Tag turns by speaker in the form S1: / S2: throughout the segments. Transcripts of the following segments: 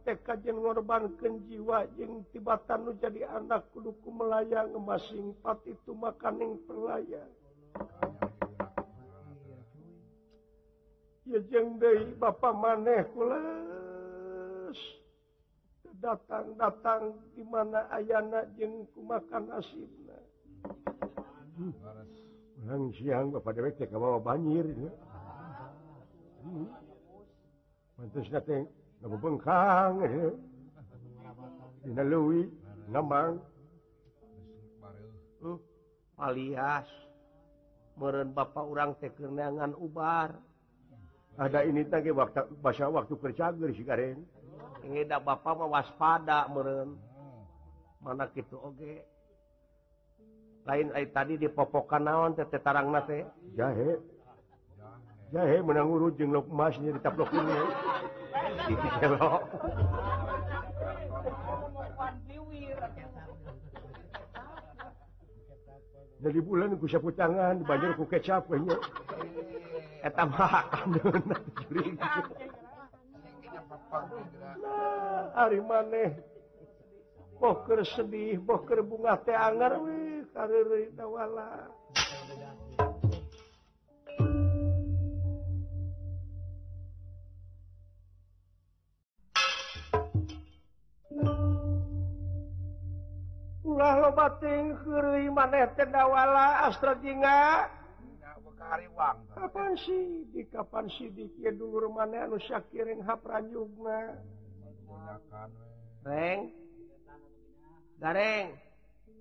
S1: TKJ ngorbankan jiwa jeng tibatan nu jadi anak kuduku melayang masing pat itu makaning perlayang ya jeng Dei Bapak maneh datang-datang di mana Ayna jengku makan asibna pulang siang Bapak dewek bawa banjir ya. hmm. Mantus datang bengkang Dina alias. Meren Bapak orang tekenangan Ubar ada ini tadi waktu bahasa waktu kerjager si Karen ini dah Bapak mewaspada waspada meren mana gitu oke okay. lain ay, tadi dipopokan naon teh tarang nate jahe jahe menang urut jeng lok emas nya ditaplok ini jadi bulan bisa tangan banjir ku kecapnya etam hari maneh. Boker sedih boker bunga teangar wih karir tawala Ogah lo batin hurui maneh tedawala Astra Jinga Kapan sih di kapan sidik? Ya dulu maneh anu syakiring hapra yugna Reng? Gareng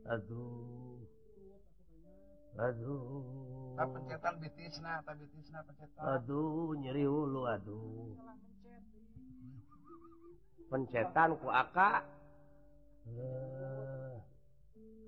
S1: Aduh. Aduh. Pencetan bitisna tapi bitisna pencetan. Aduh nyeri hulu aduh. Pencetan ku akak eh.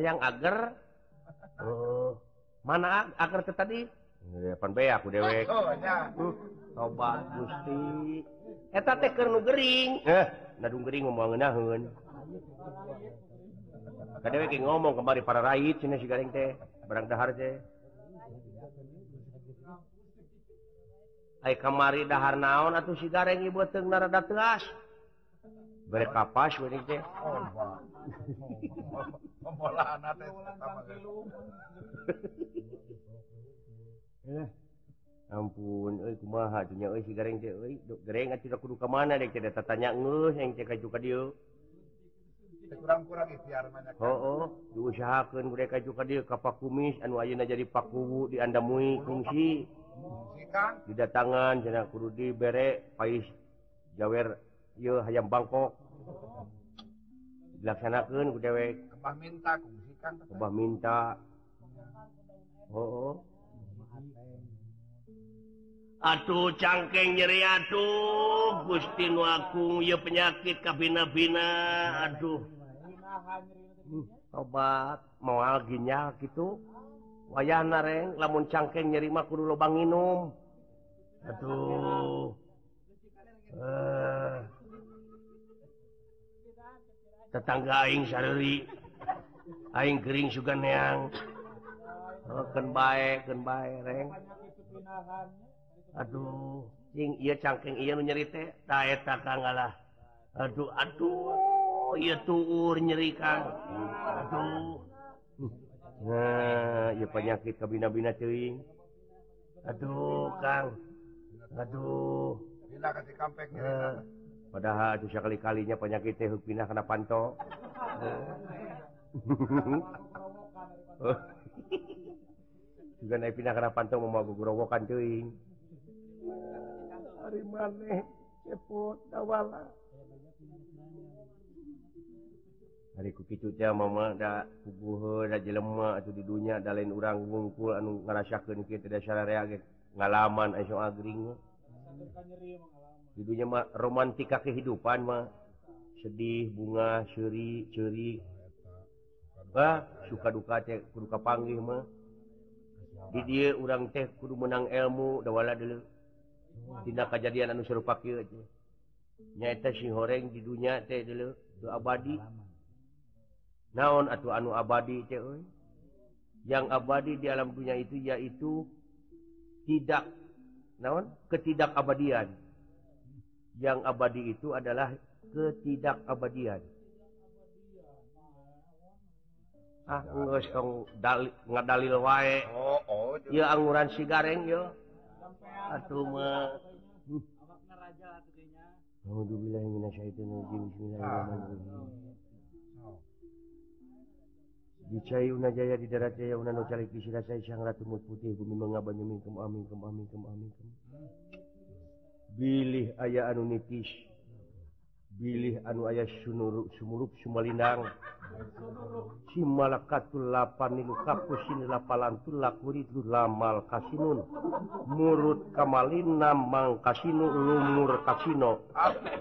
S2: yang agar
S1: uh, oh. mana agar ke tadi? Panbe aku dewek. Oh, Tobat Gusti. Eta teh nu gering. Eh. Nadung gering ngomong nahun kadewe ki ngomong kemari para rait cina si garing teh barang dahar teh. Ay kamari dahar naon atau si gareng ibu teng narada telas berkapas wani teh.
S2: Oh, pemolaan teh
S1: eh ampun euy kumaha atunya euy si gareng teh euy gareng atuh kudu ka mana dek teh tatanya ngeus yang cek kaju ka dieu
S2: kurang-kurang ikhtiar mana
S1: oh oh diusahakeun bude kaju ka dieu ka pakumis anu ayeuna jadi pakuwu di diandamui kungsi. didatangan cenah kudu dibere pais jawer ieu hayam bangkok. Dilaksanakeun ku dewek
S2: Bah minta kungsi kan
S1: Bah minta. Oh. oh. Atuh cangkeng nyeri aduh Gusti nu agung ya penyakit kabina-bina aduh obat mual ginyal gitu wayah mm, nareng lamun cangkeng nyeri mah kudu lobang minum aduh eh tetangga aing sareri aing kering juga neang. Oh, ken baik ken baik reng. Aduh sing iya cangkeng iya nu nyeri teh tae takang lah aduh aduh iya tuur nyeri kang. Aduh. Nah iya penyakit kabina-bina teuing. Aduh kang. Aduh.
S2: Bila kasih kampek
S1: uh, padahal itu sekali-kalinya penyakit teh pindah kena panto. Eh. juga naik pindah karena pantau mau mau gerobokan cuy. Hari mana? Cepot dawala hari kuki cuca mama. Dah kubuh dah jelema atau di dunia. Dah lain orang ngungkul anu ngerasakan kita dah syaraya ngalaman esok eh, agring di dunia mah romantika kehidupan mah. Sedih bunga ceri ceri. Nah, suka duka cek kuduka panggil mah. Di dia orang teh kudu menang ilmu dawala dulu. Tindak kejadian anu serupa kieu aja. Nyaeta si horeng di dunia teh dulu tu abadi. Naon atau anu abadi teh euy? Yang abadi di alam dunia itu yaitu tidak naon? Ketidakabadian yang abadi itu adalah ketidakabadian ah nggak dalil wae.
S2: Oh, oh,
S1: ya angguran si gareng yo. Atau mah. Hmm. bismillahirrahmanirrahim. di darat Jaya Unano cari kisah saya sang ratu mut putih bumi mengabanyumi kum amin kum amin kum amin kum. Bilih ayah anu nipis. bilih anu ayah sunuru Suurup Sumalindang simalakatulapanpalanlakudu lamal Kasinun. Murut Kamalin Namang Kasino Lumur Kasino.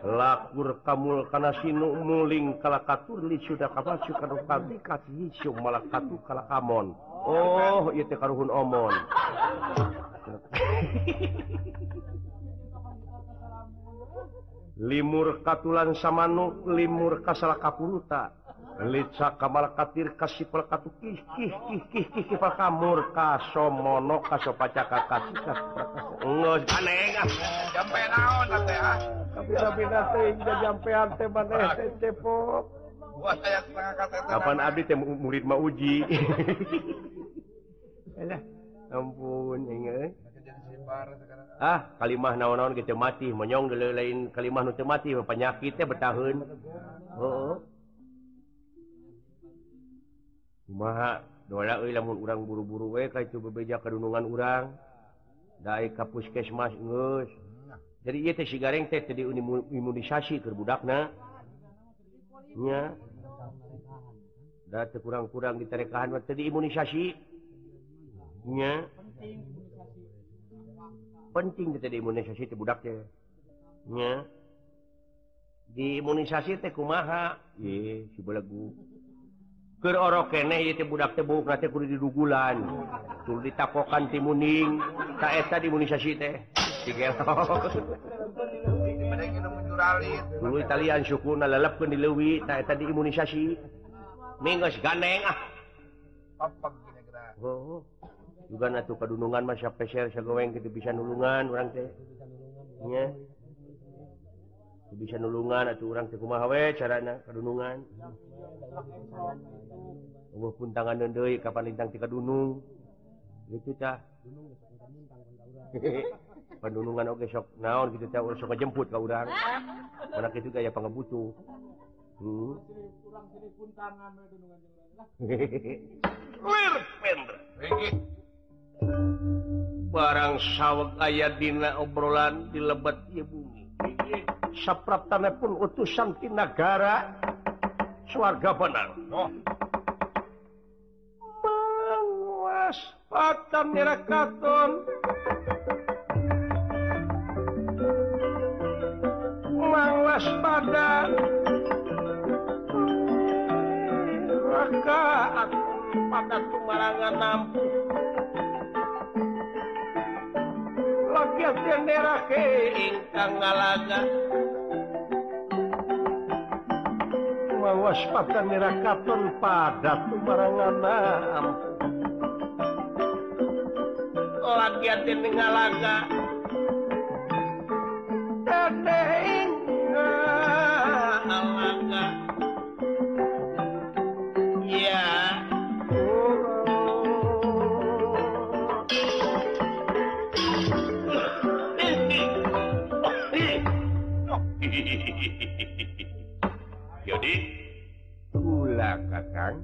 S1: Lakur Kamul Kanasino muling kalakatur li sudah kapal sukabati kasih hijau malakatu kala Amon Oh itu karuhun omon. limur Katulan samanu limur kasala kapuruta. Lica kamar katir kasih perkatu kih kih kih kih kih kih kamur kaso mono kaso paca kakas ngus aneh
S2: jampe naon teh ah
S1: beda beda teh juga jampean teh maneh teh cepot kapan abdi teh murid mau uji. Ampun ingat
S2: eh.
S1: ah kalimah naon-naon gitu mati menyong dulu lain kalimah nu mati penyakit teh bertahun oh kumaha dola euy lamun urang buru-buru we ka coba beja kadunungan urang. Dae ka puskesmas geus. Jadi ieu teh sigareng teh teu imunisasi keur budakna. Nya. Da teu kurang-kurang diterekahan mah teh diimunisasi. Nya. penting di imunisasi budaknya. Diimunisasi teh kumaha? Ye si belegu. Keur orok keneh ieu teh budak teh bau teh kudu didugulan. Ditapokan timuning eta diimunisasi teh dulu Italian suku nalep di dilewi ta eta diimunisasi minggu ganeng ah. Oh. juga tuh pedunungan Masya peser segoeng gitu bisa nulungan orang tehnya bisa nulungan atau orang Tegumawe carana kedunungan uh, pun tangan dendoi kapan lintang tiga dunung gitu cah pendunungan oke sok naon gitu cah orang sok jemput ke orang mana itu gaya pengebutuh hmm.
S2: Hehehe.
S1: barang sawwak ayat dina obrolan di lebat Ibumi sapraptana pun utusan Tinagara warga benar.
S2: Oh.
S1: menguasatan mengwaspada maka pada tumarangan nampu tiapderake ingkang ngalaga. Mawas wawaspatan nirakaton padat barangana ampuh lagi hati ngalaga. Tete ingkang ah, ngalaga jadi gula kakang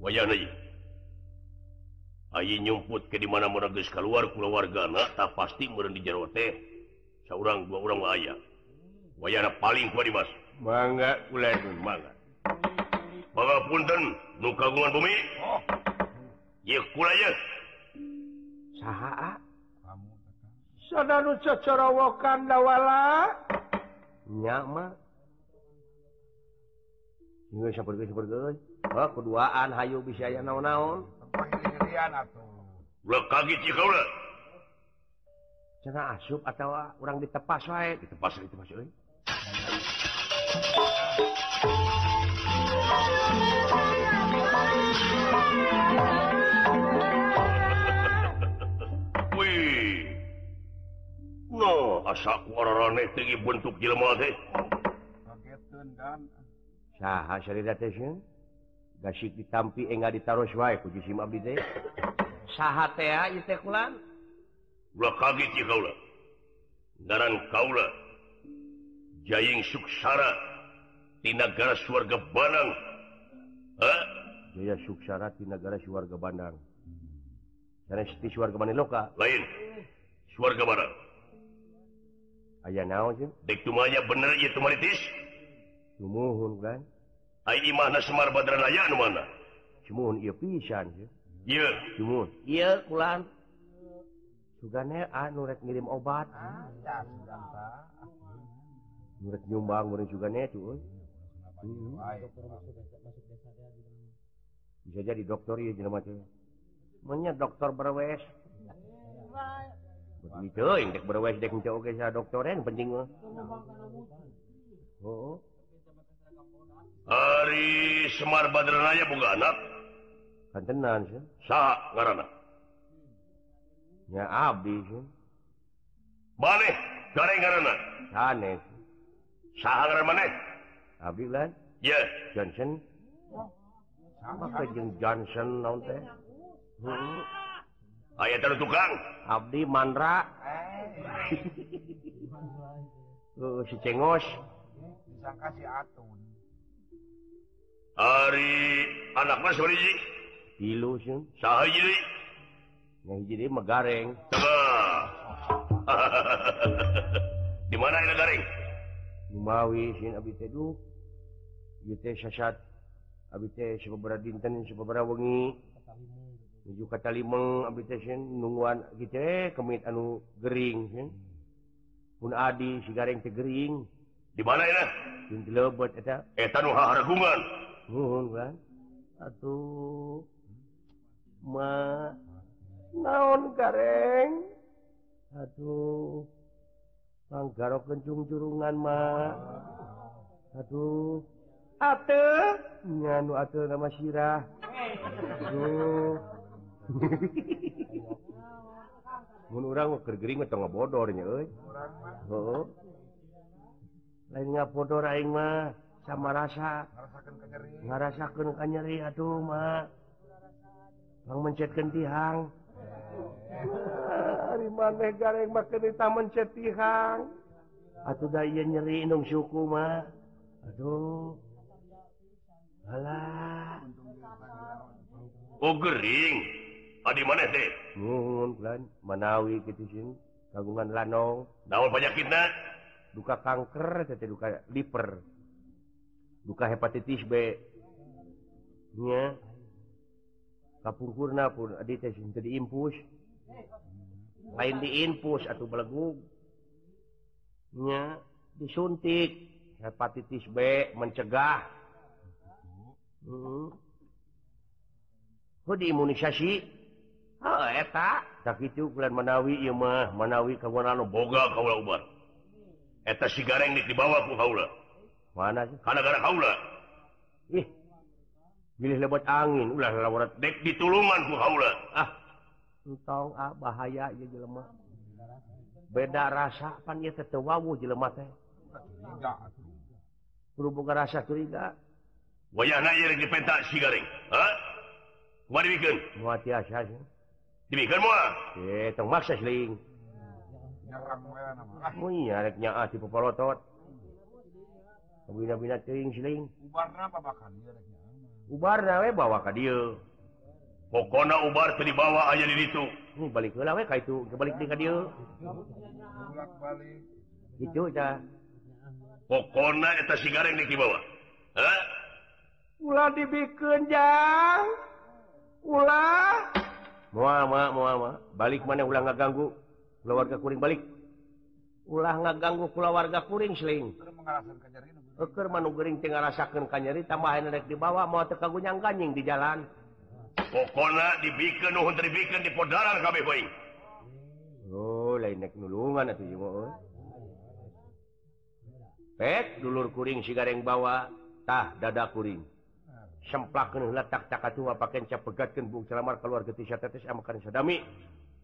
S1: wayanai ayi nyumput ke dimana geus keluar keluarga tak pasti meureun di jero teh saurang dua orang aya wayana paling kuat Mas mangga kulen mangga bangga punten kagungan bumi
S2: oh.
S1: ye kula ye saha Sadanu saudara cecorowokan dawala nyama. Oh, keduaan Hayu bisa aya naon-naon. As atau ah, orang ditepas ditepas
S3: no asa tinggi bentuk jelma teh
S1: gasik ditampi enggak ditaruh wae ku jisim abdi teh. Saha teh ieu teh kulan?
S3: Ulah kaget ye kaula daran kaula jaying suksara di negara suarga banang ha?
S1: Jaya suksara di negara suarga Bandang. Sanes ti suarga mane loka.
S3: Lain. Suarga banang
S1: aya naon
S3: bener mana Semar Badrayan mana?
S1: Cumun pisan sugane eh, pisanrek
S2: ah,
S1: ngirim obat. Nyumbang juga eh hmm. bisa jadi dokter ya Menya dokter berwes. berwe dek ke doktoren penting
S3: hari Semar Badraya buka anak.
S1: Kantenan karena ya
S3: habis balik goreng
S1: karena
S3: aneh sah maneh
S1: Abdi lan
S3: ya
S1: Johnson. Sama kejeng Johnson nanti hmm.
S3: aya tukang.
S1: Abdi Mandra. Uh, singos Ari anak Mas jadi
S3: megareng di mana ini gareng?
S1: Umawi Teduh Ab beberapa dinten beberapa wengi menuju kalimang applicationungguan eh, kemit anu Gering eh. pun Adi si garreng tegering
S3: di mana
S1: atau naon garreng aduh Panggaro kencung curungan ma. Aduh ate? Nyanu ate nama sirah aduh
S2: orang
S1: bodornya lainnya foto mah sama rasa. Ngarasakan nyeri. Aduh mencetkan tihang. Menceang atau daya nyeri indung suku mah. Aduh. Alah.
S3: Oh gering tadi mana
S1: hmm, menawi kagungan lanong
S3: daun penyakit
S1: duka kanker duka liver. Duka hepatitis B. Nya. Kapurna pun diimpus. Lain diimpus atau belegugnya disuntik. Hepatitis B mencegah. Hmm. Kok diimunisasi? tak itu bulan menawi Imah menawi
S3: Boga kaula ubar eta si gareng garreng dibawa ku kaula.
S1: Mana sih?
S3: Karena gara kaula.
S1: Ih pilih lebat angin. Ulah lawat
S3: dek ditulungan ku kaula.
S1: Ah tong ah bahaya ya jelema. Beda rasa pan ieu teh teu wawu jelema teh. Kudu boga rasa curiga.
S3: Wayahna ieu dipentak si gareng. Ha kumaha dimikeun
S1: moal tiasa
S3: Demikian mah.
S1: Eh, tong maksa
S2: sling. Oh iya,
S1: rek nya ah tipe polotot. Bina-bina teuing sling.
S2: Ubarna apa bakan ieu rek
S1: Ubarna we bawa ka dieu.
S3: Pokona ubar teu dibawa aya di ditu.
S1: Ini balik heula we ka itu, balik deui ka dieu.
S2: Bolak-balik.
S1: Itu ta
S3: Pokona eta si gareng dik dibawa. ha
S1: Ulah dibikeun jang. Ulah Muama, muama. balik mana ulang nggak ganggu keluarga kuring balik. Ulah nggak ganggu keluarga kuring seling rasakan kanyeri tambahan di bawah mau tekagunyang ganjing di jalan.
S3: Pokoknya dibikin nuhun dibikin di podaran KB boy
S1: oh lain nek nulungan itu juga pet dulur kuring si gareng bawa tah dada kuring. pakai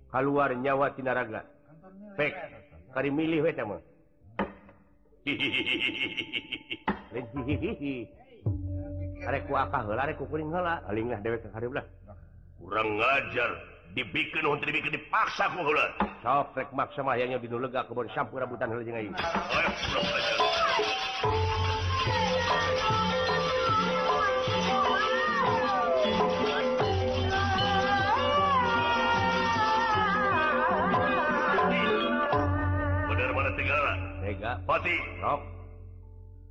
S1: keluar nyawa tinaraga kari milih we hihihi
S3: kurang ngajar dibikin untuk dibikin dipaksa
S1: kular soprek maksa mayangnya dinulega kebun sampur rambutan
S3: hal jengai
S1: Tega
S3: pati
S1: sok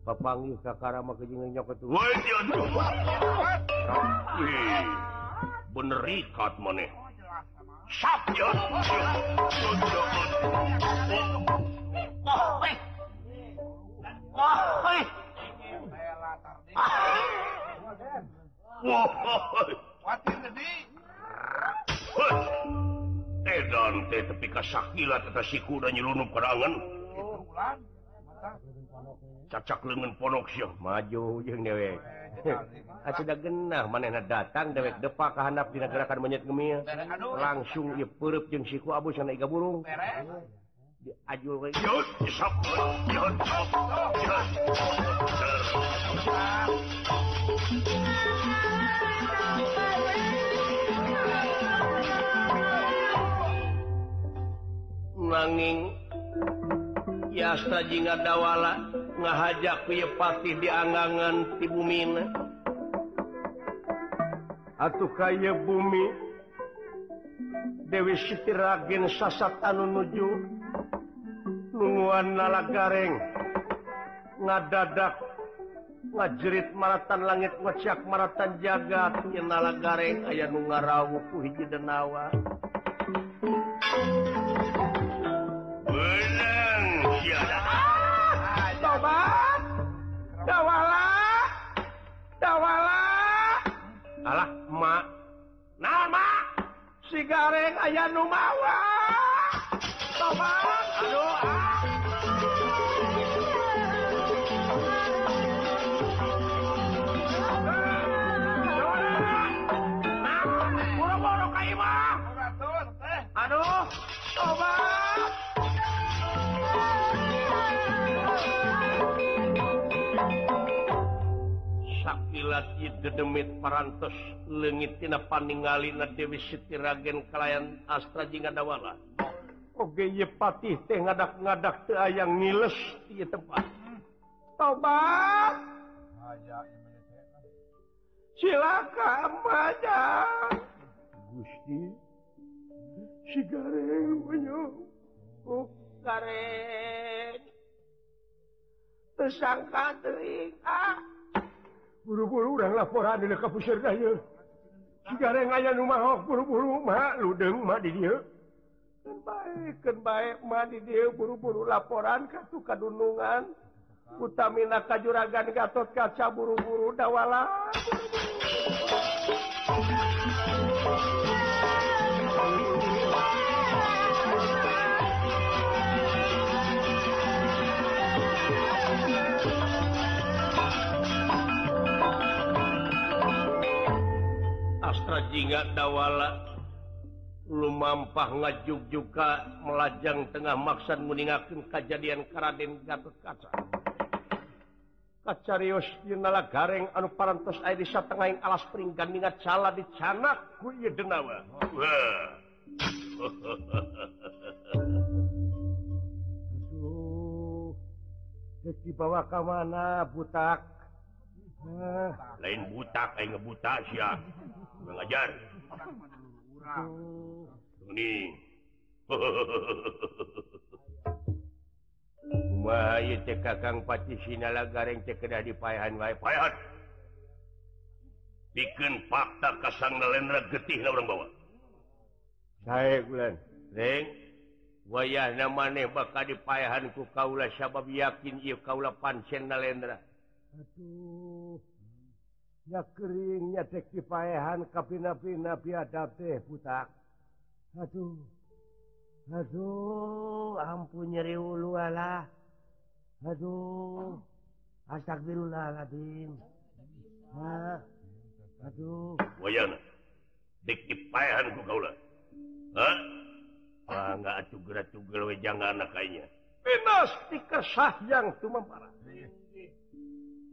S1: pepanggih kakara mah kejingan nyokot
S3: woi bener ikat maneh sapyon
S2: Wahai, wahai,
S3: edan teh tepi kasakila tata siku dan nyelunup kerangan cacak lengan ponok Syekh
S1: maju jeung dewek sudah genah manehna datang dewek depa kahandap dina gerakan
S2: monyet gemil
S1: langsung ieu peureub jeung siku abu sana iga burung diajul we nanging jasa jingat dawala ngahajak kuyepati diangangan ti bumina atuh kaya bumi Dewi Siti Ragen sasat anu nuju nunguan nala gareng ngadadak ngajerit maratan langit ngecak maratan jagat yang nala gareng ayah nu ngarawuh ku hiji denawa. dawala! Dawala! Alah mak nama si gareng ayah Numawa dedemit parantos legittina paningali Dewi Siti ragen kalian Astra jing Jingdawala Ogepati oh, teh ngadak-ngadak te ayang ngiles di tempat. Tobat! Silakan baca Gusti si gareng menyuh oh, gareng. Tersangka terik ah buru-buru udahlah porade kapusir sekarang aya rumah oh, buru-buru mah ludeng buru-buru laporan kartu kadunungan. Utamina kajuragan Gatot kaca buru-buru dawala bajingat dawala belum mampah ngajuk juga melajang tengah maksan meninggalkan kejadian Karaden Gatot Kaca. Kacarios dinala gareng anu parantos air di satengah yang alas peringgan gandingat cala di canak ku iya denawa. Aduh, jadi bawa ke mana butak? Eh.
S3: lain butak
S1: buta mengajar Kakang Pati Sinala Gareng cekedah di payahan wa
S3: payahan bikin fakta kasang nalendra getih na orang bawa.
S1: Saya bulan reng wayah namane bakal dipayahan ku kaula sabab yakin ieu kaula pansen nalendra Aduh. Aduhnya keringnya cek dipahan kapina-pina biadab teh putak aduh. Aduh ampun nyeri ulu alah. Aduh. Astagfirullahaladzim. Ha aduh.
S3: Wayana dik dipahan ku kaula ha ah nggak acugel-acugel we jangan anak kayaknya.
S1: penas dikasah yang cuma parah.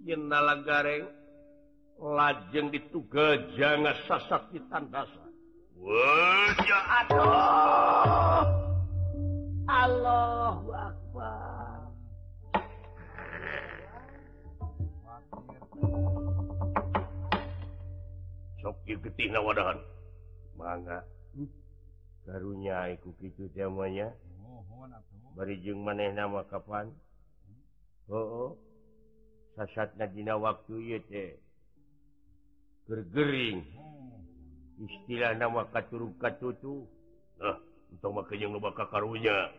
S1: nala garreng lajeng dituga jangan
S3: sasakitan
S1: dasar Allah Akbar!
S3: Sokitina wadahan
S1: mangga. Hmm? Karunya iku gitu zamannya barijung maneh nama kapan? Oh, oh. dina waktu ye teh gergering. Istilah nama katurutu
S3: nah, untuk makanya ngebaka karunya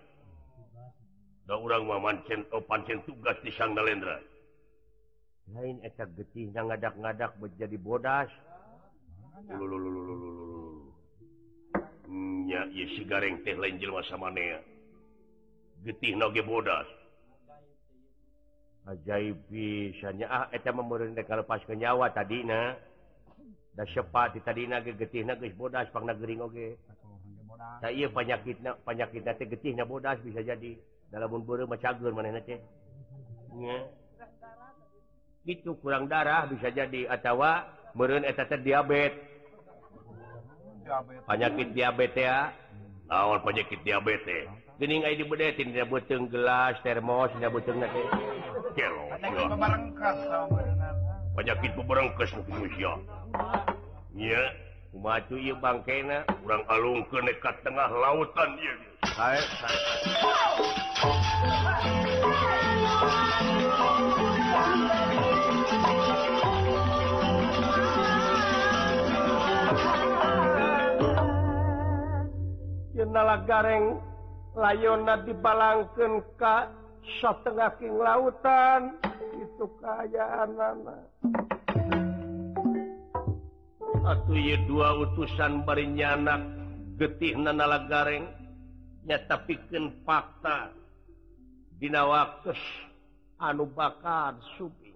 S3: da orang mamansen opansen oh, tugas di sang nalendra.
S1: Lain etak getih na ngadak-ngadak menjadi bodas.
S3: Nya hmm, si gareng teh lain jelma sama nea. Getih nage bodas.
S1: ajaib pisannya ah pas kenyawa tadi sepat tadi penyakit penyakit getih bodas bisa jadi. Dalam itu kurang darah bisa jadi atawa meren eta teh diabetes. Penyakit diabetes ya
S3: ah. awal penyakit diabetes
S1: gening dibedetin tidak boteng gelas termos tidak boteng
S3: nanti
S2: penyakit
S3: beberengkes
S1: berengkes memacu bangke kurang
S3: alung ke nekat tengah lautan
S1: saya Yenala gareng layona dibalangkan Ka setengah King lautan itu keayaan atau dua utusan bernyanak getih nanala gareng nyata piken fakta. Dina waktu anu bakar suping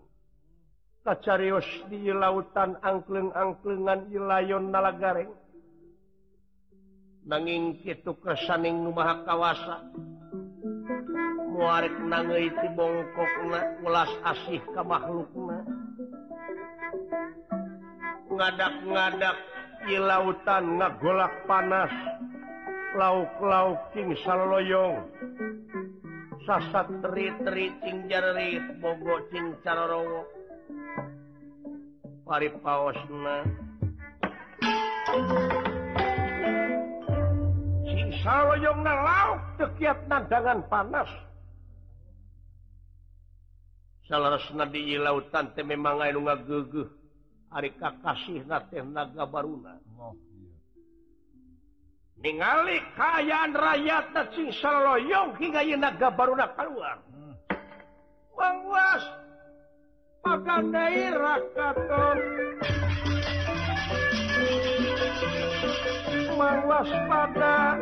S1: kacarios di lautan angkleng-angklengan ilayon nala gareng nanging kitu kesaning numaha kawasa. warrek nange ti bongkok ulas asih ke makhlukna. Ngadak-ngadak di lautan ngagolak panas. Lauk-lauk King saloyong. Sasat teri-teri cing Jarit bogo cing Carorowo. Pari paosna King Salloyong na lauk tekiat nadangan panas. salahresna di lautan teh memang gegeh hari kasih naga
S2: baruuna oh,
S1: ningali kayan rakyat na sing saloyong hingga naga baruna oh, keluar bangwas
S2: hmm.
S1: makan daerah katon mangwas pada.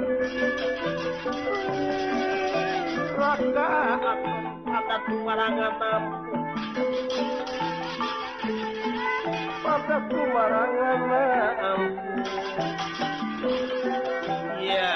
S1: Rakyat mata kumarangan mampu mata kumarangan mampu ya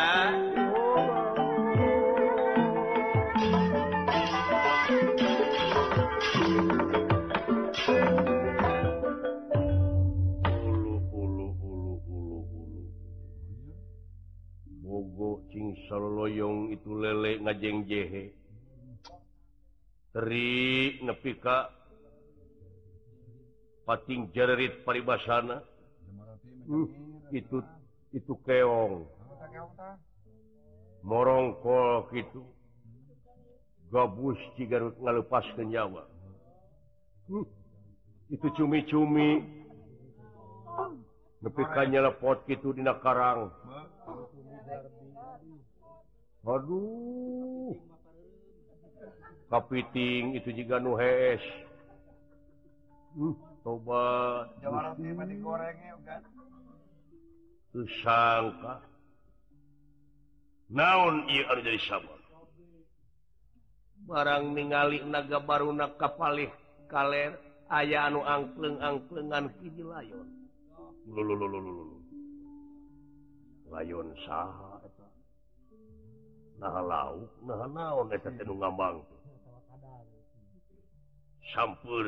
S3: Mogo cing saloyong itu lelek ngajeng jehe. Ri nepi ka pating jerit paribasana.
S2: Uh,
S1: itu itu keong. Morongkol gitu gabus cigarut ngalepas ke nyawa. Uh, itu cumi-cumi. Nepi ka nyelepot gitu dina karang aduh. kapiting itu juga nu hees. Hmm, tobat
S3: sangka. Naon jadi sabar?
S1: Barang ningali naga baruna kapalih kaler aya anu angkleng angklengan kiji layon
S3: lulu layon saha eta? Nah lauk nah naon eta teh nu ngambang campur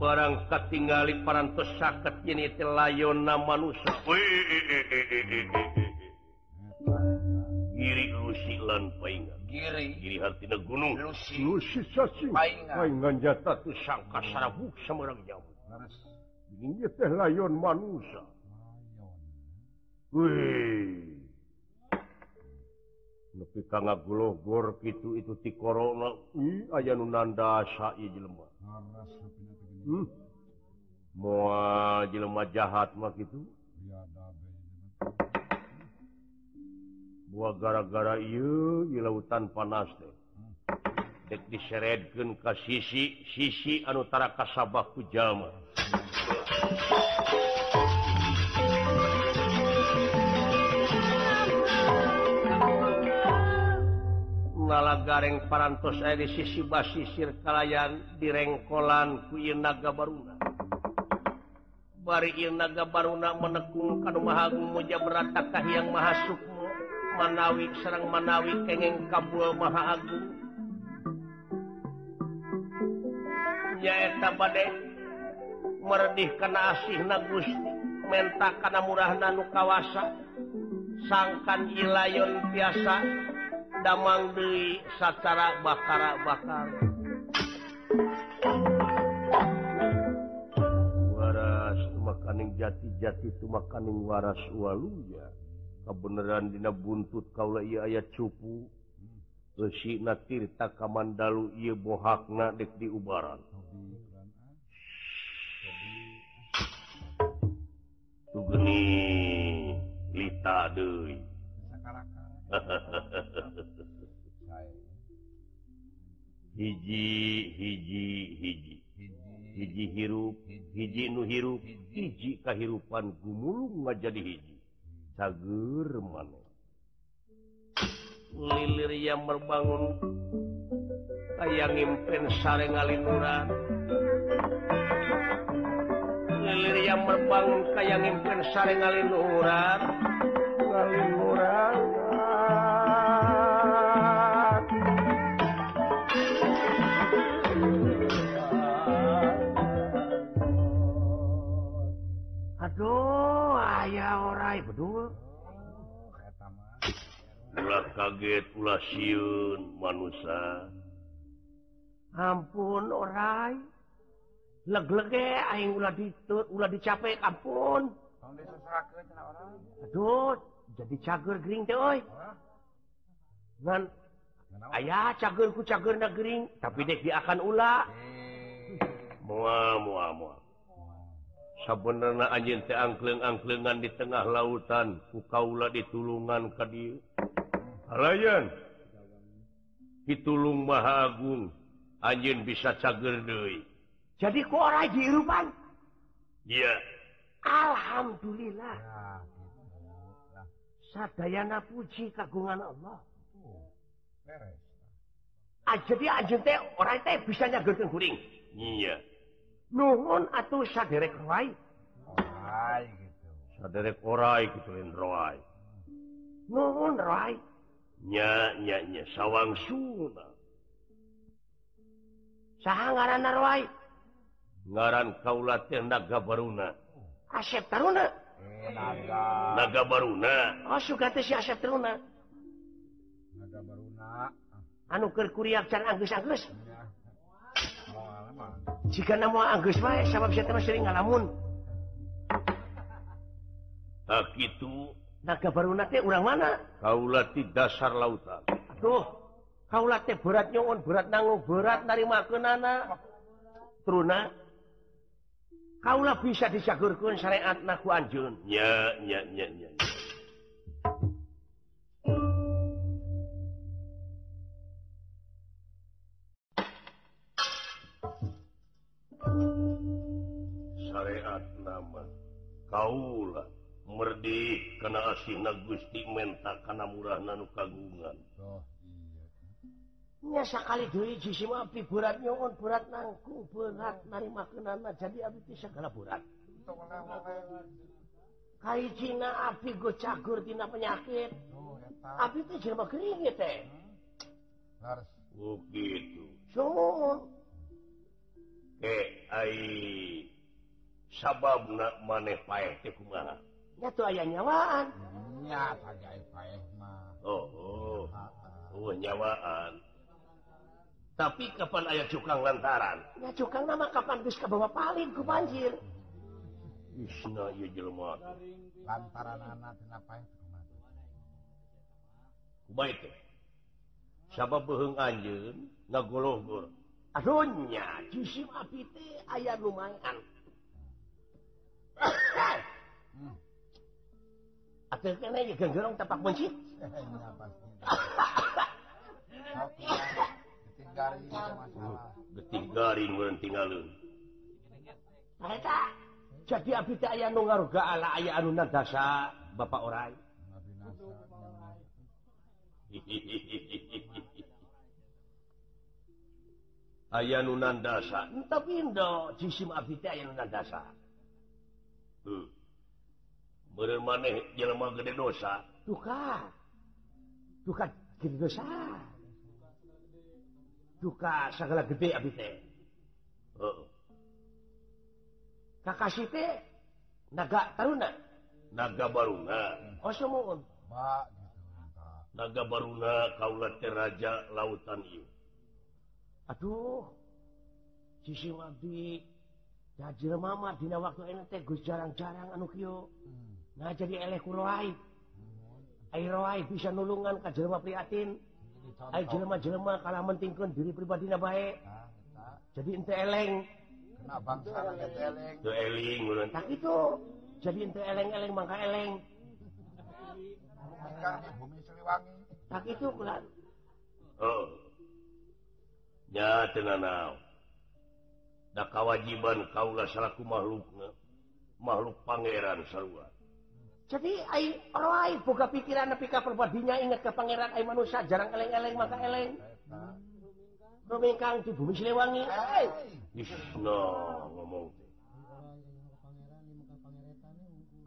S1: barang katingali parantos saket ini layon nama manusia
S3: eh, eh, eh, giri lusi lan paingan.
S2: Giri?
S3: Giri hartina gunung.
S2: Lusi.
S1: Lusi sasi.
S2: paingan.
S1: Paingan jatah. Tu sangka sarabuk sama orang
S2: jauh
S1: ini teh layon manusia Wih. lebih karena glogor kitu itu ti korona aya nu nanda asa ieu jelema.
S2: Maras hatina nunanda Sylemah
S1: hmm. Moal jelema jahat mah kitu.
S2: Biada be.
S1: buah gara-gara ieu di lautan panas teh. dek diseredkeun ka sisi sisi anu tara kasabah ku jalma tunggala Gareng parantos aya di sisi basi sirkalayan direngkolan kuin naga Baruna. Bari naga Baruna menekung kanu Mahagung muja beratakah yang sukmo Manawi Serang Manawi kengeng Kabul Maha Agung nyaeta badai meredih kana asih na gusti menta kana murah nanu kawasa sangkan ilayon biasa damang beli satara bakara bakar waras makaning jati-jati itu makaning waras waluya kebenaran dina buntut kaulah ia ayat cupu Resi natirta kamandalu ia bohakna dek
S2: di
S3: ubaran. Tugeni lita deui.
S2: Sakarakan.
S3: hiji hiji hiji.
S2: Hiji
S3: hirup hiji nu hirup hiji kehidupan gumulung nga jadi hiji. Cager mana lilir yang berbangun kayak ngimpen sare ngalinuran lilir yang berbangun kayak ngimpen sare ngalinuran ngalinuran Duh aya orai betul kaget ulah siun manusia.
S1: Ampun orai Leg-lege, aing ulah ditut ulah dicapek ampun. Aduh jadi cager gering teh
S2: oi.
S1: Ngan
S2: ayah
S1: cagerku cager na gering tapi dek dia akan ulah.
S3: Mua, mua, mua. sabenerna anjin teh angkleng-angklengan di tengah lautan ku kaula ditulungan ka dieu halayan pitulung Maha Agung anjin bisa cager deui.
S1: Jadi ku ora jirupan?
S3: Iya.
S1: Alhamdulillah.
S2: Ya.
S1: sadayana puji kagungan Allah.
S2: Beres.
S1: Ah, jadi anjin teh orang teh bisa nyagerkeun kuring?
S3: Iya.
S1: nuhun atuh saderek wae
S3: saderek orai gitu roai
S1: nuhun roai
S3: nya nya nya sawang suna.
S1: Saha ngaranna roai
S3: ngaran kaula teh naga baruna.
S1: Asep taruna.
S2: Eh, naga.
S3: Naga. Baruna.
S1: Oh suka teh si asep taruna.
S2: Naga baruna.
S1: Anu keur kuriak can anggeus-anggeus jika nama Anggus wae sabab saya mah sering ngalamun.
S3: tak gitu.
S1: naga kabaruna teh urang mana?
S3: Kaula di dasar lautan.
S1: Aduh, kaulah teh berat nyongon, berat nanggung, berat narimakeunana. Truna kaulah bisa disagurkeun syariat naku anjun.
S3: Nya nya nya nya. Kaula merdi karena asih na Gusti menta karena murah nanu kagungan.
S1: Oh, sekali sisi berat nyoon burat nangku berat narima kenana jadi Abdi bisa segala
S2: burat. Kai
S1: Cina api go cagur tina penyakit. Oh, api itu jelma keringit teh
S2: harus.
S3: Oh gitu.
S1: so
S3: eh ai. sabab maneh paeh kumaha?
S1: Atuh aya nyawaan.
S2: Nya pagae paeh mah.
S3: Oh, oh. oh nyawaan. Tapi kapan ayat cukang lantaran?
S1: Nya cukang nama kapan geus kabawa paling ku banjir.
S3: Isna ieu jelema.
S2: Lantaran anak teu paeh kumaha?
S3: Kumaha teh? Sabab beheng anjir
S1: aduh nya jisim api teh aya lumayan. gerong tapak
S3: kunci. Garing
S1: Eta jadi abdi teh aya nu ngaruga ala aya anu nadasa Bapak
S2: orang
S3: aya nunan dasa
S1: tapi indo abdi teh aya nunan dasa
S3: Hmm. be maneh jelemah gede dosa?
S1: Duka duka gede dosa. Duka segala gede abis teh.
S3: Uh.
S1: kakasih teh naga taruna.
S3: Naga baruna.
S1: Oh
S2: semuun.
S3: Naga baruna kaula teh raja lautan ieu.
S1: Aduh sisi mabdi ya jelma mah dina waktu ini teh gus jarang-jarang anu
S2: hmm.
S1: nah jadi bisa nulungan ke Jelma prihatin Jelma-jelma kalau mentingkan diri pribadi baik
S2: nah, nah.
S1: jadi ente eleng. Itu. Jadi ente eleng-eleng mangka eleng. Tak itu kulan
S3: oh. ya tenang da kawajiban Kaula salahku makhluk makhluk Pangeran sarua.
S1: Jadi roh buka pikiran tapi perbadinya ingat ke Pangeran Ay manusia jarang eleng-eleng maka eleng. Rumingkang di bumi Slewangi
S3: Isna ngomong.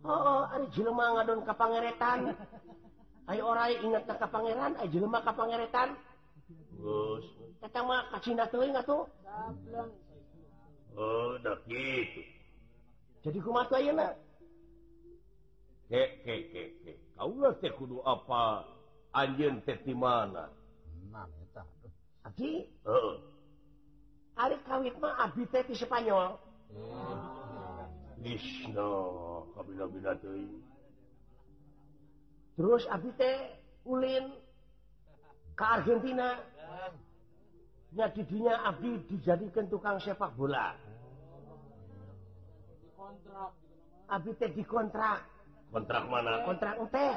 S1: Oh, ada jelema ngadon ke pangeretan. Ayo orai ingat ke pangeran, ayo jelema ke pangeretan.
S3: Terus,
S1: kata mah kacina tuh ingat
S3: tuh. Oh, gitu
S1: jadi ku mata
S3: ke, ke, ke, ke. kau kudu apa anjing mana
S1: hari kawit mah abdi teh di Spanyol terus abdi teh Ulin ke Argentina. Ya didinya abdi dijadikan tukang sepak bola Abite dikontrak
S3: kontrak. Mana?
S1: Kontrak teh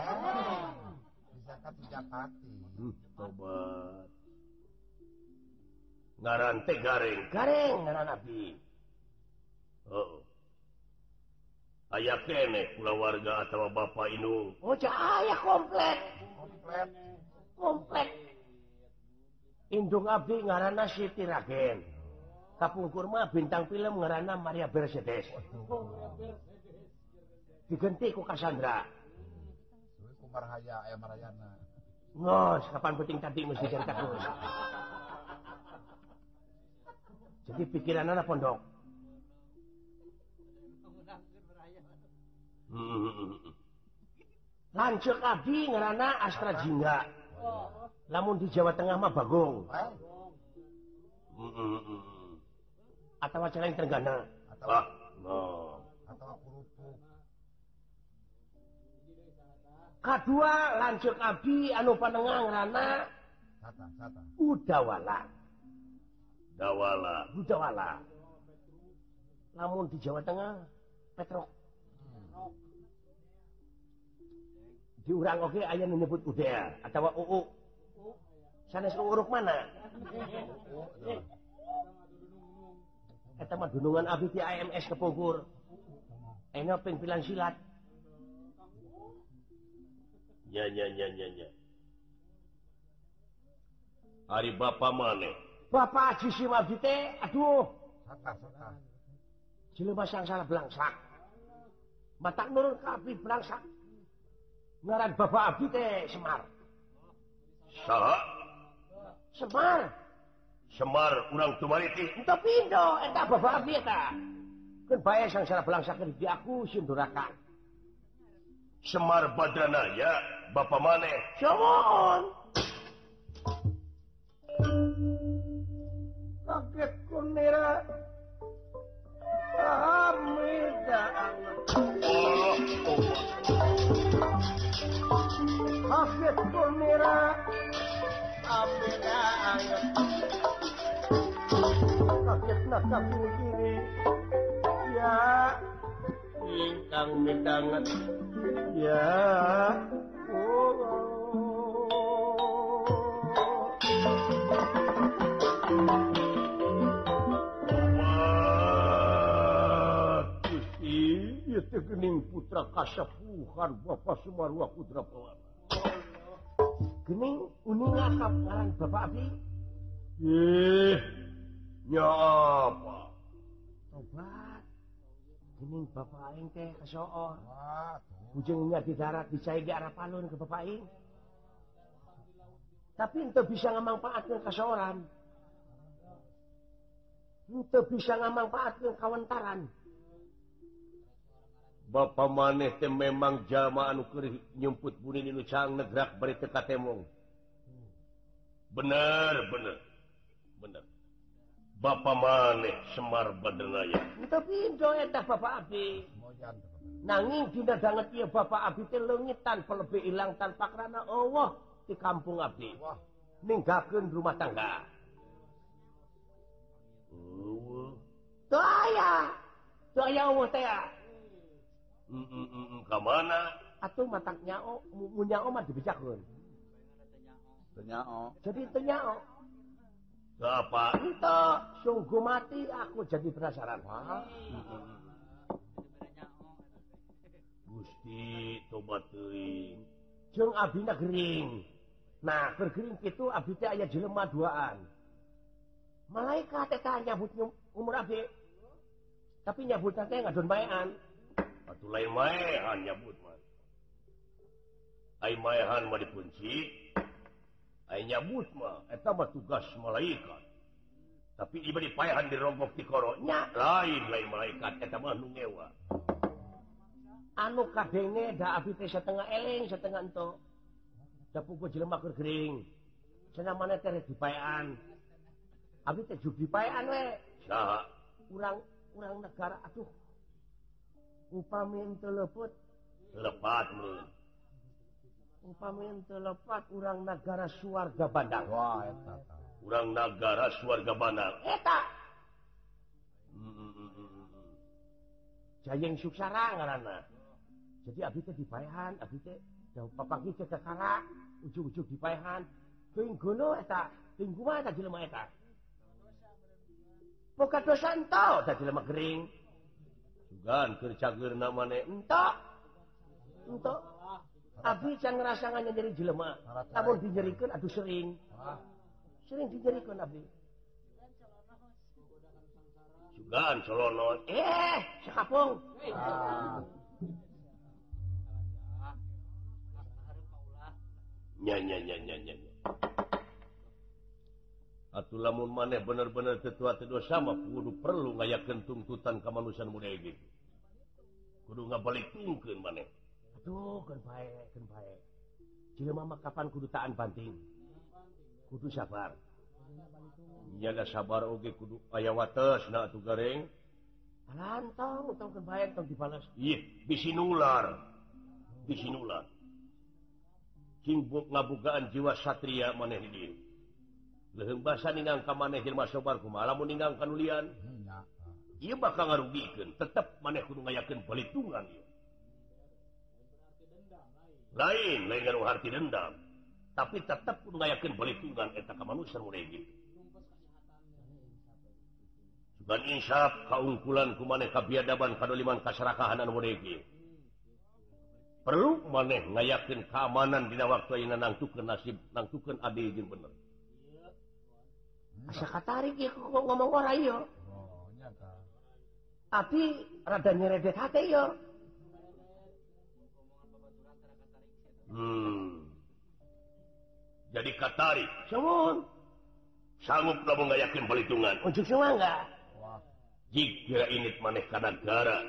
S3: hmm, ngaran teh gareng.
S1: Gareng ngaran abdi
S3: oh. Ayah kene kula warga atau bapak inung
S1: oh cah ayah
S2: komplek
S1: komplek komplek indung abdi ngaran nasi tiragen. kapungkurma bintang film ngerana Maria Mercedes. Digenti ku Cassandra. Ngos kapan penting tadi mesti cerita terus jadi pikiran anak pondok.
S3: Hmm.
S1: lanjut lagi ngerana Astra Jingga. Namun di Jawa Tengah mah bagong.
S2: Hmm.
S3: hmm, hmm, hmm.
S1: atau celeng tergana.
S2: Atau,
S3: ah. no.
S2: atau
S1: K2 lanjut Abi anu
S2: panengang rana
S1: Udawala.
S3: dawala.
S1: Udawala. Namun di Jawa Tengah Petrok hmm. diurang oke okay, ayah menyebut udea atau UU. Sanes uruk mana? gunungan Abi AMS ke Bogor. Enak pimpilan silat.
S3: Hari Bapak maneh
S1: Bapak Aduh. Jelema sang salah belangsak. Matak nurun menurun kami belangsak. Ngaran Bapak abdi teh Semar. Semar.
S3: Semar urang tumariti.
S1: Itu pindo, entah bapak abi ta. Ya, kan bayar sang belang pelangsa kan di aku sih durakan.
S3: Semar badana ya, bapak mana?
S1: Cuman. Kaget kunira. Amin dah.
S3: Allah.
S1: Kaget kunira. Amin. ya bintang bintang ya oh, Gening putra kasapuhan Bapak Sumarwa Putra Pelana. Gening, uninga kaparan Bapak Abi.
S2: Eh,
S1: ujungnya di darat bisa Palun ke Bapak aing. Tapi untuk bisa memanfaatkan keseorang untuk bisa memanfaatkan kawantaran.
S3: Bapak maneh teh memang jamaan nyemput bucang negara katemong. bener-bener bener. Bapak maneh Semar
S2: Badelaya
S1: nanging banget ya Bapak Abi lenggit tanpa lebih hilang tanpa karena Allah di kampung Abi. Ninggalkan rumah tangga. Daya daya Allah teh
S3: mm -mm, mm, mm ke mana?
S1: Atau matanya oh punya
S2: omat dibijakkan
S1: jadi
S3: ternyao apa
S1: entah sungguh mati aku jadi penasaran.
S2: Wah.
S3: Gusti tobat
S1: jeng Abina Gering nah bergering itu Abi aya jelema duaan. Malaikat teh nyabut umur Abi. Tapi nyabut teh ngadon baean
S3: atuh lain maehan nyabut mah ai maehan mah dikunci. nyabut tugas malaikat. Tapi iba dipahan dirombok dikoronya lain lain malaikat wa
S1: anu kadenge da abi teh setengah eling setengah ento. Da pupu jelema keur gering. Cenah mana teh dipayaan abis teh juga dipayaan we.
S3: Saha?
S1: Urang urang negara aduh upamin teleput
S3: lepat
S1: nih upamintu lepat urang negara suarga
S2: swarga Bandar
S3: urang negara swarga
S1: Bandar.
S3: Mm, mm, mm,
S1: Jayeng suksara ngaranna. Jadi abdi teh dipaehan abdi teh jauh papangi teh kakara ujug-ujug dipaehan. Teuing gono eta teuing kumaha eta jelema eta. Boga dosa entau eta jelema gering.
S3: Sugan keur cageurna maneh
S1: entah entah tapi can rasanya jadi jelema namun dijerikan aduh sering. Sering dijerikan abdi
S3: Sugan Solonon
S1: eh sekapung.
S2: Ah.
S3: nyanya nyanya nyanya Atuh lamun maneh bener-bener tetua tetua sama kudu perlu ngayakeun tuntutan kemanusiaan muda gitu. Kudu ngabalik
S1: tungkeun maneh. baik baik tuh kapan kedutaan banting? Kudu sabar.
S3: Nyaga sabar oge kudu aya wates nah, goreng ular ular ngabukaan jiwa Satria maneh bahasa maneh sobarku malah meninggalkan
S2: ulian
S3: ia bakal ngarugikan tetap maneh kudu ngayakin perhitungan lain hati dendam. Tapi tetap yakin perhitungan dan Insya keungkulan kumaneka biadaban kadoliman kasarakahanan perlu maneh ngayakin keamanan dina waktu nangtukan nasib nangtukeun adil jeung bener.
S1: Asa katarik ieu ngomong ora ieu.
S2: Oh,
S1: Tapi rada nyeredet hate ieu.
S3: Hmm. jadi Katari. Sanggup kamu yakin perhitungan?
S1: Unjuk semua enggak
S3: jika ini maneh negara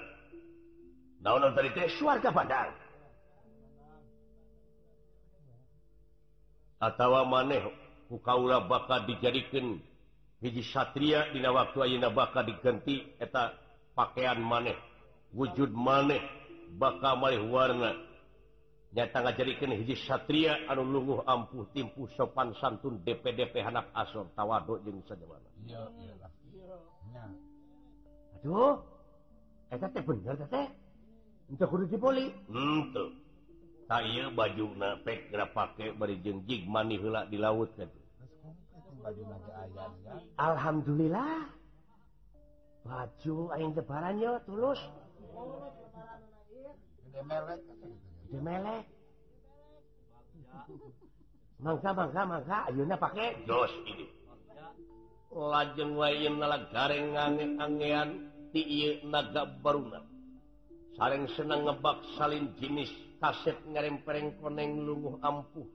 S3: naon tadi teh
S1: suarga Padang.
S3: Atawa maneh ku kaula bakal dijadikan hiji Satria dina waktu ayeuna bakal diganti eta pakaian maneh. Wujud maneh bakal malih warna. datang jadikan hiji Satria anu lungguh ampuh timpu sopan santun DPDP hanap asor tawado jeung sajawana.
S2: Iya nah.
S1: Aduh. Eta teh bener teh untuk kudu dipoli.
S3: Henteu. Ta ieu bajuna pek geura pake bari jeung jigmani heula di laut
S2: kitu
S1: alhamdulillah. Baju aing tebaran yo tulus. Merek jemelek mangsa-bangsa mangsa Ayuna pake.
S3: Dos ini. Lajeng wayin nalak gareng ngangit angean ti iya naga baruna sareng senang ngebak salin jenis kaset ngerempereng koneng lunguh ampuh.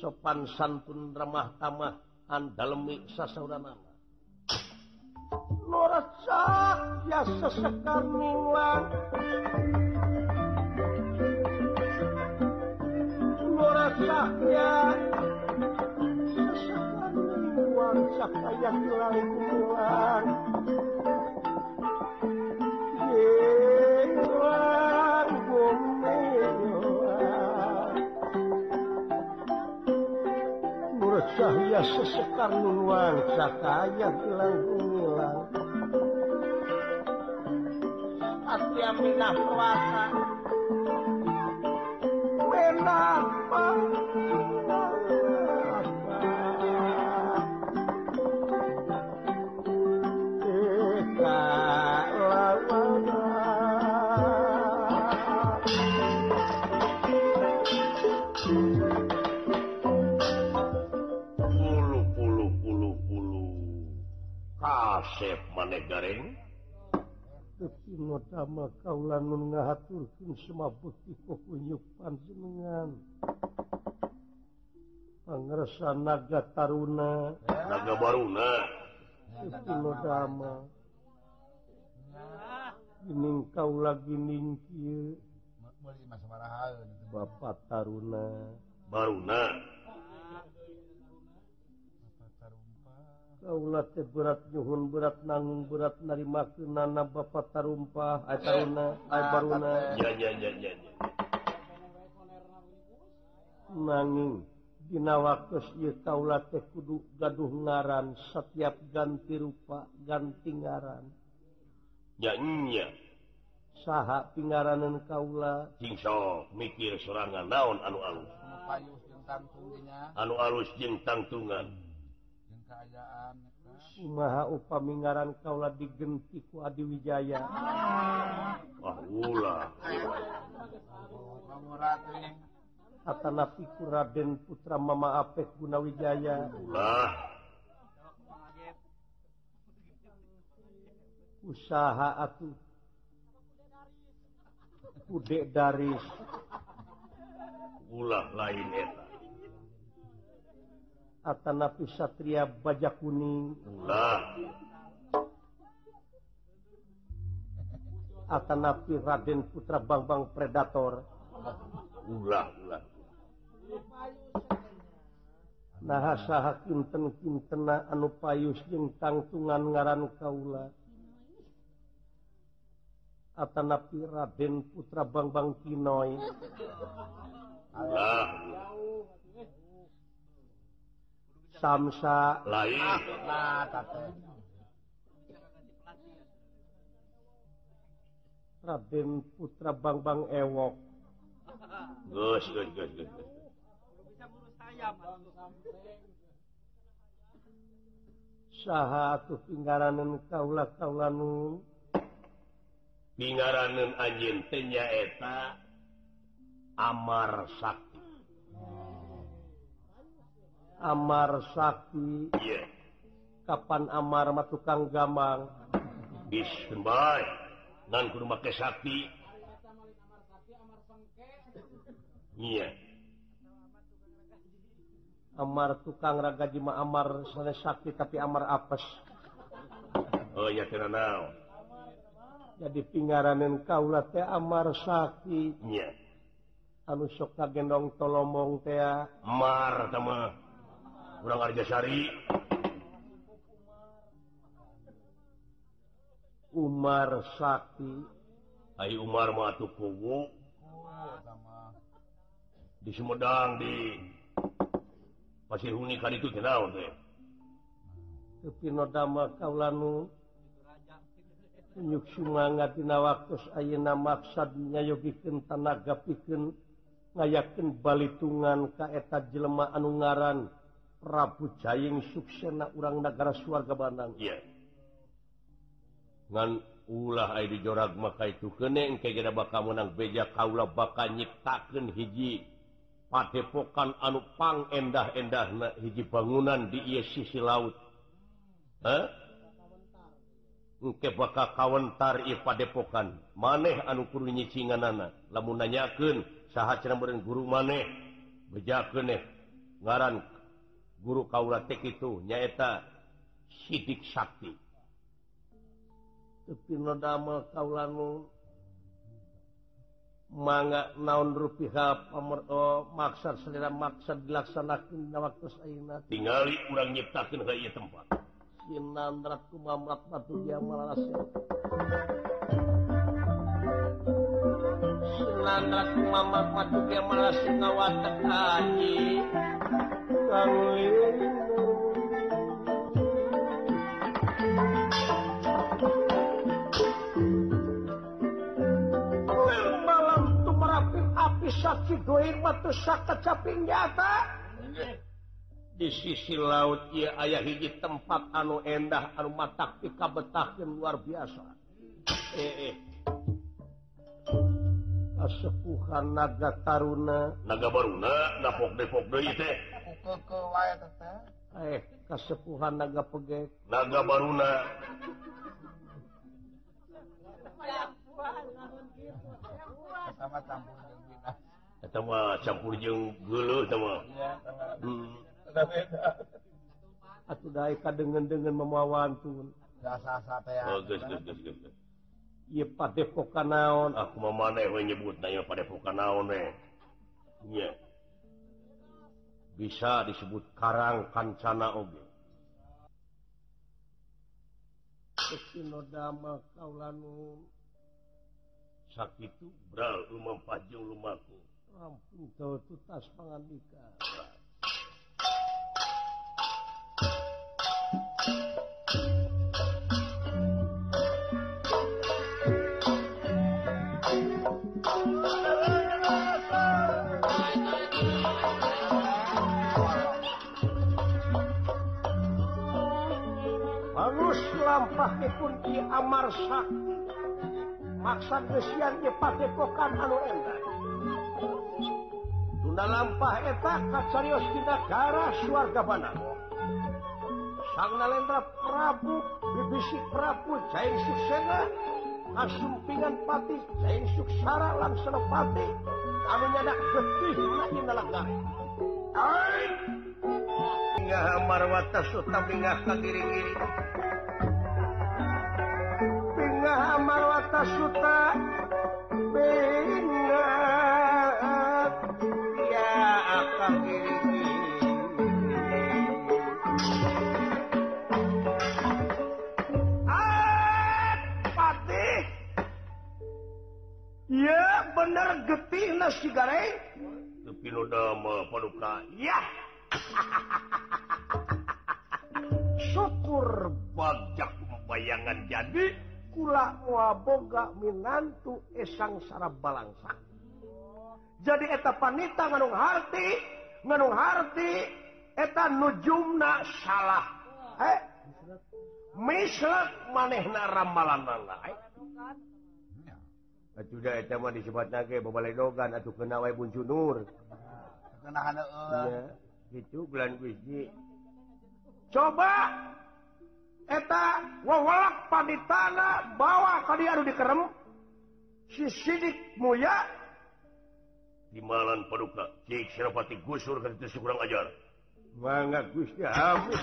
S3: Sopan santun ramah tamah andalemi sasauranana
S1: Lorat sak ya sesekar mingwan sakya uang sakya mulai pulang Sahya sesekar nunuan sakaya hilang hilang. Aku yang minah puasa.
S3: My
S1: Mama. dama kaulanun ngahaturkeun semua bukti petunjuk panjenengan. Pangersa naga taruna.
S3: Naga baruna.
S1: Sepino dama Gining
S2: kau lagi ningkir
S1: Bapak Taruna.
S3: Baruna.
S1: Allah teh berat nyuhun berat nanggung berat narima ke nana Bapak tarumpah Auna Baruna. nanging Dina waktu taula teh kudu gaduh ngaran setiap ganti rupa ganti ngaran.
S3: Ya nya
S1: saha pingaranan kaula.
S3: Jingso mikir sorangan naon anu alus? Anu alus jeung tangtungan.
S1: Maha upamingaran Kaula digenti ku Adi Wijaya
S3: Ah ulah.
S1: Atanapi ku Raden Putra Mama Apek Gunawijaya
S3: Ulah.
S1: usaha atuh Udek daris.
S3: ulah lain eta.
S1: Atanapi Satria baja kuning
S3: Ulah.
S1: Atanapi Raden Putra Bangbang predator
S3: ulah ulah.
S1: Nah saha kinten-kintena anu payus jeung tangtungan ngaran kaula Atanapi Raden Putra Bangbang Kinoy.
S3: ulah
S1: samsa
S3: lain
S2: ah,
S1: Raden putra Bangbang ewok
S3: Gus, gus, gus, gus. Saha
S1: tuh pinggaranan kaulah
S3: kaulanu. Pinggaranan anjing tenyaeta Amar Sakti.
S1: Amar Sakti.
S3: Yeah.
S1: Kapan Amar Matukang Gamang?
S3: Make Sakti. Yeah.
S1: Amar tukang raga Jima Amar sana Sakti tapi Amar apes.
S3: Oh ya yeah,
S1: jadi pinggaranin Kaula teh Amar Sakti. Anu sok kagendong tolomong teh
S3: Mar Teamar kurang Arjasari
S1: Umar Sakti.
S3: Hai Umar Matu Pugu di Sumedang di Pasir Huni kali itu kenal
S1: deh Kepinodama kaulanu. Nyuk sumanga dina waktu ayeuna maksad nyayogikeun tanaga pikeun ngayakeun balitungan ka eta jelema anu ngaran. Prabu Caing suksena urang negara suarga Bandang.
S3: Yeah. ngan ulah di jorag maka itu keneng kira bakal menang beja Kaula bakal nyiptakan hiji padepokan anupang endah-endah na hiji bangunan di ia sisi laut. Ke bakal kawentar padepokan. Maneh anukuru nyicingan anak lamun nanyakeun saha cenah saat guru maneh? Bejakeun keeh ngaran guru kaula kaulatik itu nyaeta sidik Sakti.
S1: Tapi nodama kaulanu manga naon rupiah oh, maksad selera maksad dilaksanakan waktu
S3: saya urang nyiptakeun ka ieu tempat.
S1: Sinandrat kumamrat batu dia malasnya Sinandrat kumamrat batu dia malasnya ngawatak haji. di sisi laut ia ayah hiji tempat anu endah anu mata pika betah yang luar biasa. Eh, eh. asepuhan naga taruna.
S3: Naga baruna napok depok deui teh.
S1: eh kasepuhan naga pegek
S3: naga baruna
S2: sama campur
S3: atau daika dengan dengan memawan tuh
S2: Iya
S1: Pak Depok Kanaon
S3: aku mau maneh menyebut nanya Pak Depok Kanaon deh iya yeah. bisa disebut Karang Kancana Oge. Sakit Bra rumah Pajung rumahku
S1: rampung kau tutas pengandika Sahipun Ki Amar Sakti maksa gesian ge padepokan anu endah Tunda lampah eta kacarios di negara suarga Bandar Sang Nalendra Prabu bibisi Prabu Jain Suksena Asumpingan Pati Jain Suksara Langsana Pati Anu nyadak getih nanyi nalagari Aing Hingga marwata sutam hingga kagiri-giri. marwata suta Marwatasuta ya akan patih eh, ya bener getih nasi gareng
S3: tapi dama paduka.
S1: Ya. Syukur.
S3: Bajak bayangan jadi.
S1: kula muaboga minantu esang sarap balangsa. Jadi eta panita nganung harti nganung harti eta nujumna salah. Eh maneh manehna ramalan lain sudah eta disebut nage babalai dogan atau kena wae buncu nur gitu gulan coba! etawawalak padi tanah bawa kali aduh dikerem. Si sidik muya
S3: di malan paduka Kyai Senopati Gusur kan itu kurang ajar.
S1: Banget Gusti habis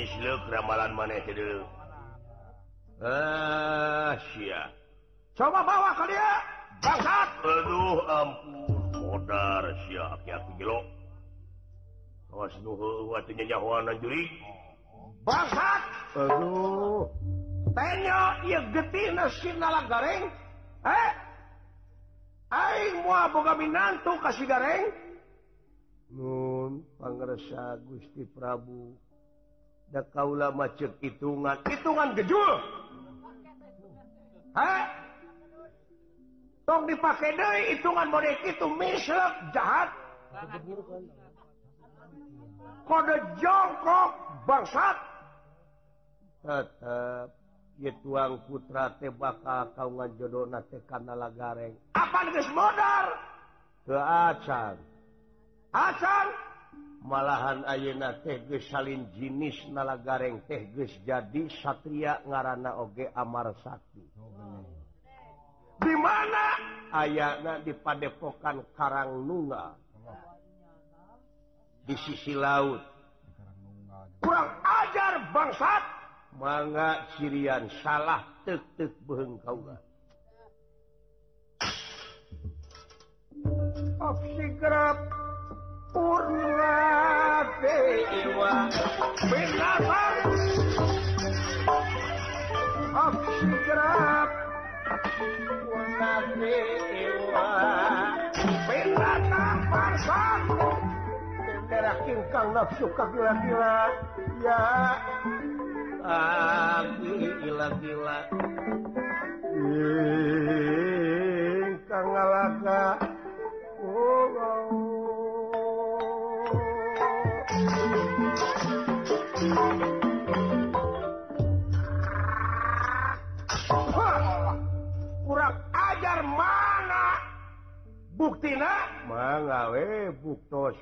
S3: misluk ramalan maneh ah,
S1: coba bawa ke dia bangsat.
S3: Aduh ampun. Modar siap ya aku awas nuhu watunya jahuanan juri
S1: bangsat. Aduh. Tanya ya getina sinala gareng eh? Aing mua boga minantu kasih gareng nun pangresa Gusti Prabu. da kaula macet hitungan hitungan gejul. Tong dipakai dari hitungan bodek itu mislek jahat. Kode jongkok bangsat. Tetap ya tuang putra teh bakal kaungan jodoh nate kana lagareng apa geus modal ke acan. Acan? malahan ayeuna teh geus salin jinis nalagareng teh geus jadi Satria ngarana oge Amar Sakti oh. di mana? Ayana di Padepokan Karang Nunga di sisi laut. Kurang ajar bangsat! Mangga cirian salah tek-tek behengkau opsi kerap purna dewa. Binatang aksigra purna dewa. Binatang pasang terakhir Kang nafsu kagila-gila ya. Lagi gila-gila Kang ngalaga buktina mengawe buktos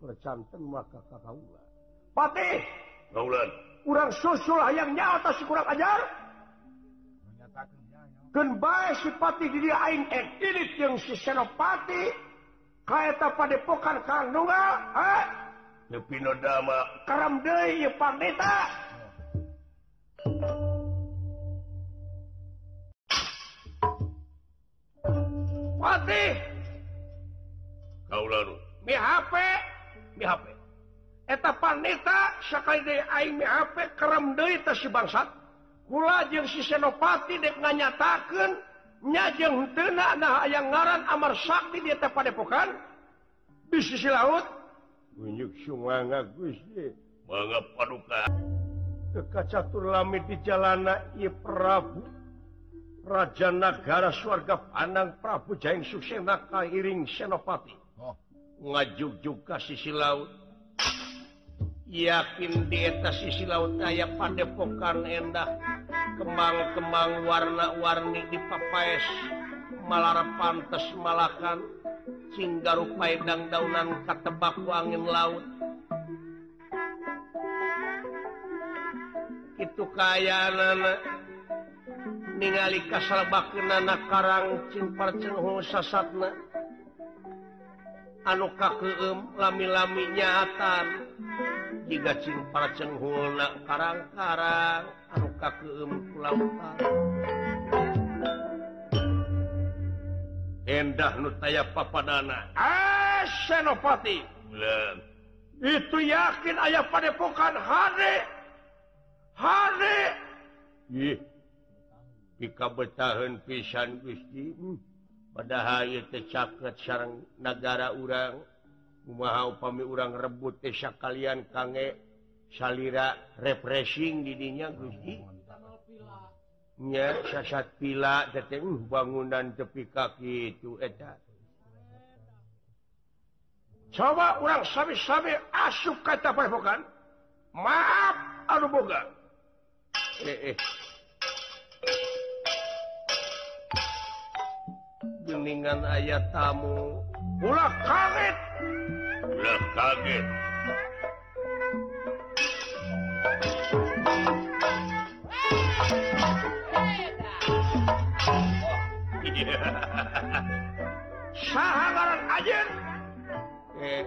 S1: percanten maka kakakula Patih Gaulan. Kurang susul hayang nyata si kurang ajar? Ken bae si Patih di dia aing etilit yang si Senopati. Kaeta padepokan kandunga ha? Nepino dama. Karam deui pandeta bangsat. Pulajeng sisenopati nganyatakan nyajeng tenak nah yang ngaran Amar Sakti di Padepokan. Di sisi laut unjuk sumanga Gusti
S3: mangga paduka.
S1: Kekacatur lami di jalana I Prabu. Raja nagara swarga Panang Prabu Jaing suksena Kairing Senopati.
S2: Oh.
S1: ngaju juga sisi laut. yakin di atas sisi laut aya Padepokan endah kembang-kembang warna-warni di Papaes Malara pantes Malakan. Hingga rupai dan daunan katebak angin laut. Itu kaya nana ningali kasal bakna Karang cimpar Cimparcenhu sasatna. anu kakeum lami-lami nyatan. Jika cing para cenghulna karang-karang anu kakeum kulampan endah nutaya papadana. Ah senopati!
S3: Asenopati
S1: itu yakin ayah padepokan hade! Hade! Ih, pika betahan pisan Gusti. Hmm. padahal caket sarang negara urang mau upami urang rebut desa kalian kangge salira refreshing didinya Gusti. Nya sasat pila teteh uh, bangunan tepi kaki itu eta. Coba orang sabi-sabi asup kata pakan maaf anu boga. Eh, eh. kuningan ayat tamu. Pula kaget.
S3: Ulah kaget.
S1: Sahabat aja eh,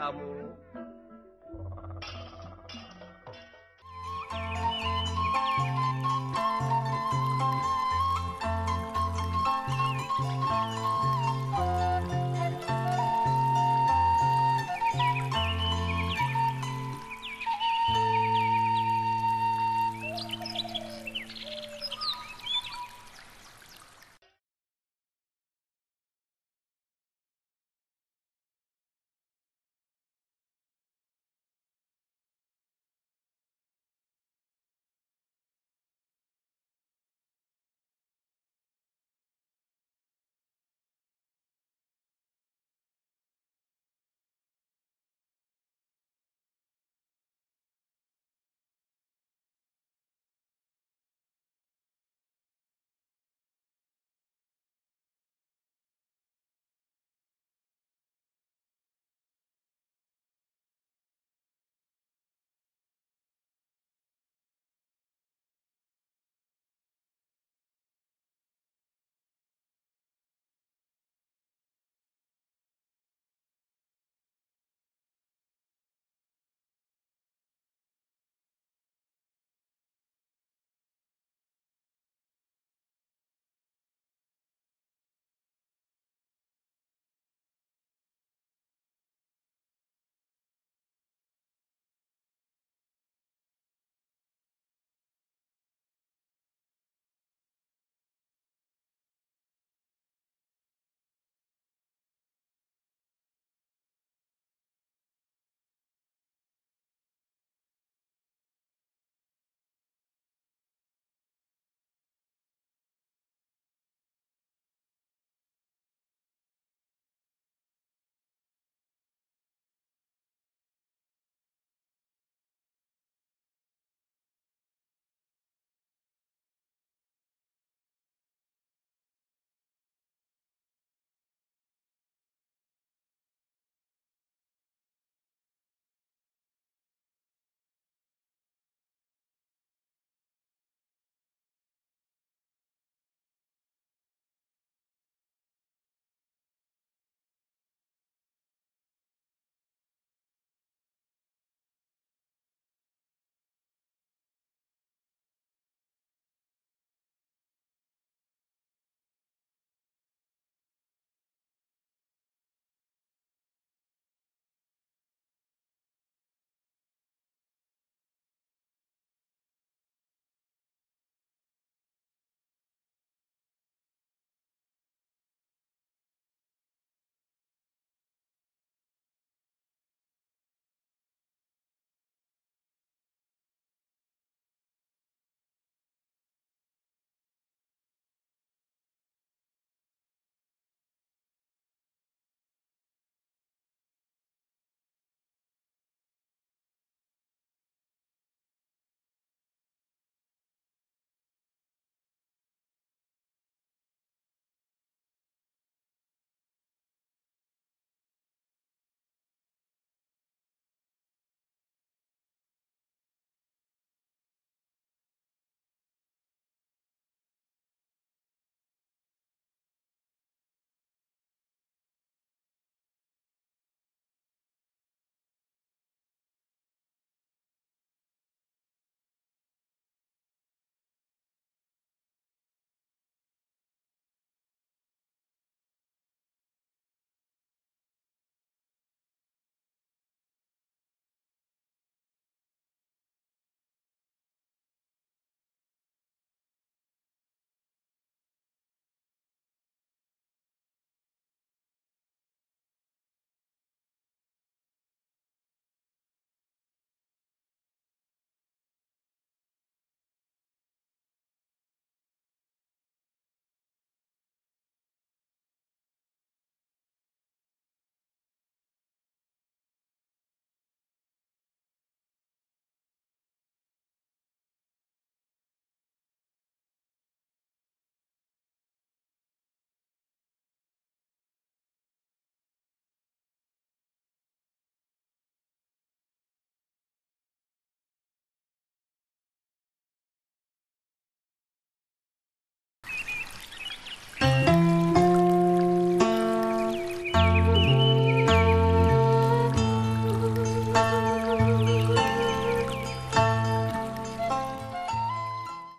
S1: tamu.